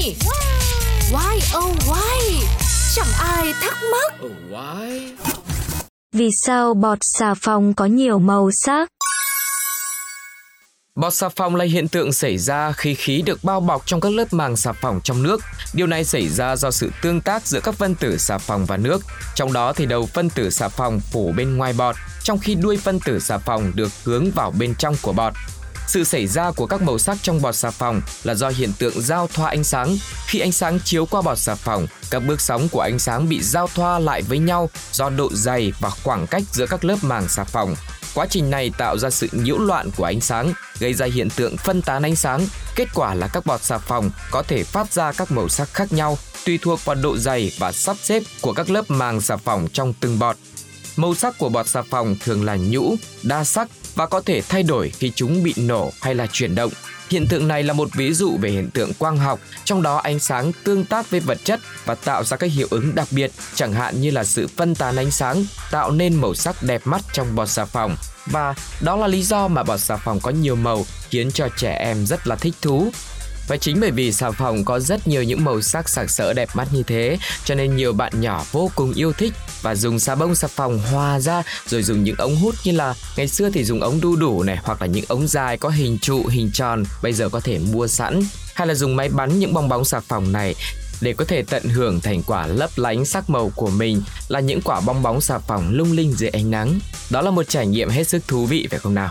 Why oh why? Chẳng ai thắc mắc. Oh why? Vì sao bọt xà phòng có nhiều màu sắc? Bọt xà phòng là hiện tượng xảy ra khi khí được bao bọc trong các lớp màng xà phòng trong nước. Điều này xảy ra do sự tương tác giữa các phân tử xà phòng và nước. Trong đó thì đầu phân tử xà phòng phủ bên ngoài bọt, trong khi đuôi phân tử xà phòng được hướng vào bên trong của bọt. Sự xảy ra của các màu sắc trong bọt xà phòng là do hiện tượng giao thoa ánh sáng. Khi ánh sáng chiếu qua bọt xà phòng, các bước sóng của ánh sáng bị giao thoa lại với nhau do độ dày và khoảng cách giữa các lớp màng xà phòng. Quá trình này tạo ra sự nhiễu loạn của ánh sáng, gây ra hiện tượng phân tán ánh sáng. Kết quả là các bọt xà phòng có thể phát ra các màu sắc khác nhau tùy thuộc vào độ dày và sắp xếp của các lớp màng xà phòng trong từng bọt. Màu sắc của bọt xà phòng thường là nhũ, đa sắc và có thể thay đổi khi chúng bị nổ hay là chuyển động. Hiện tượng này là một ví dụ về hiện tượng quang học, trong đó ánh sáng tương tác với vật chất và tạo ra các hiệu ứng đặc biệt, chẳng hạn như là sự phân tán ánh sáng, tạo nên màu sắc đẹp mắt trong bọt xà phòng. Và đó là lý do mà bọt xà phòng có nhiều màu khiến cho trẻ em rất là thích thú. Và chính bởi vì xà phòng có rất nhiều những màu sắc sặc sỡ đẹp mắt như thế, cho nên nhiều bạn nhỏ vô cùng yêu thích và dùng xà bông xà phòng hòa ra, rồi dùng những ống hút như là ngày xưa thì dùng ống đu đủ này, hoặc là những ống dài có hình trụ, hình tròn, bây giờ có thể mua sẵn hay là dùng máy bắn những bong bóng xà phòng này để có thể tận hưởng thành quả lấp lánh sắc màu của mình, là những quả bong bóng xà phòng lung linh dưới ánh nắng. Đó là một trải nghiệm hết sức thú vị, phải không nào?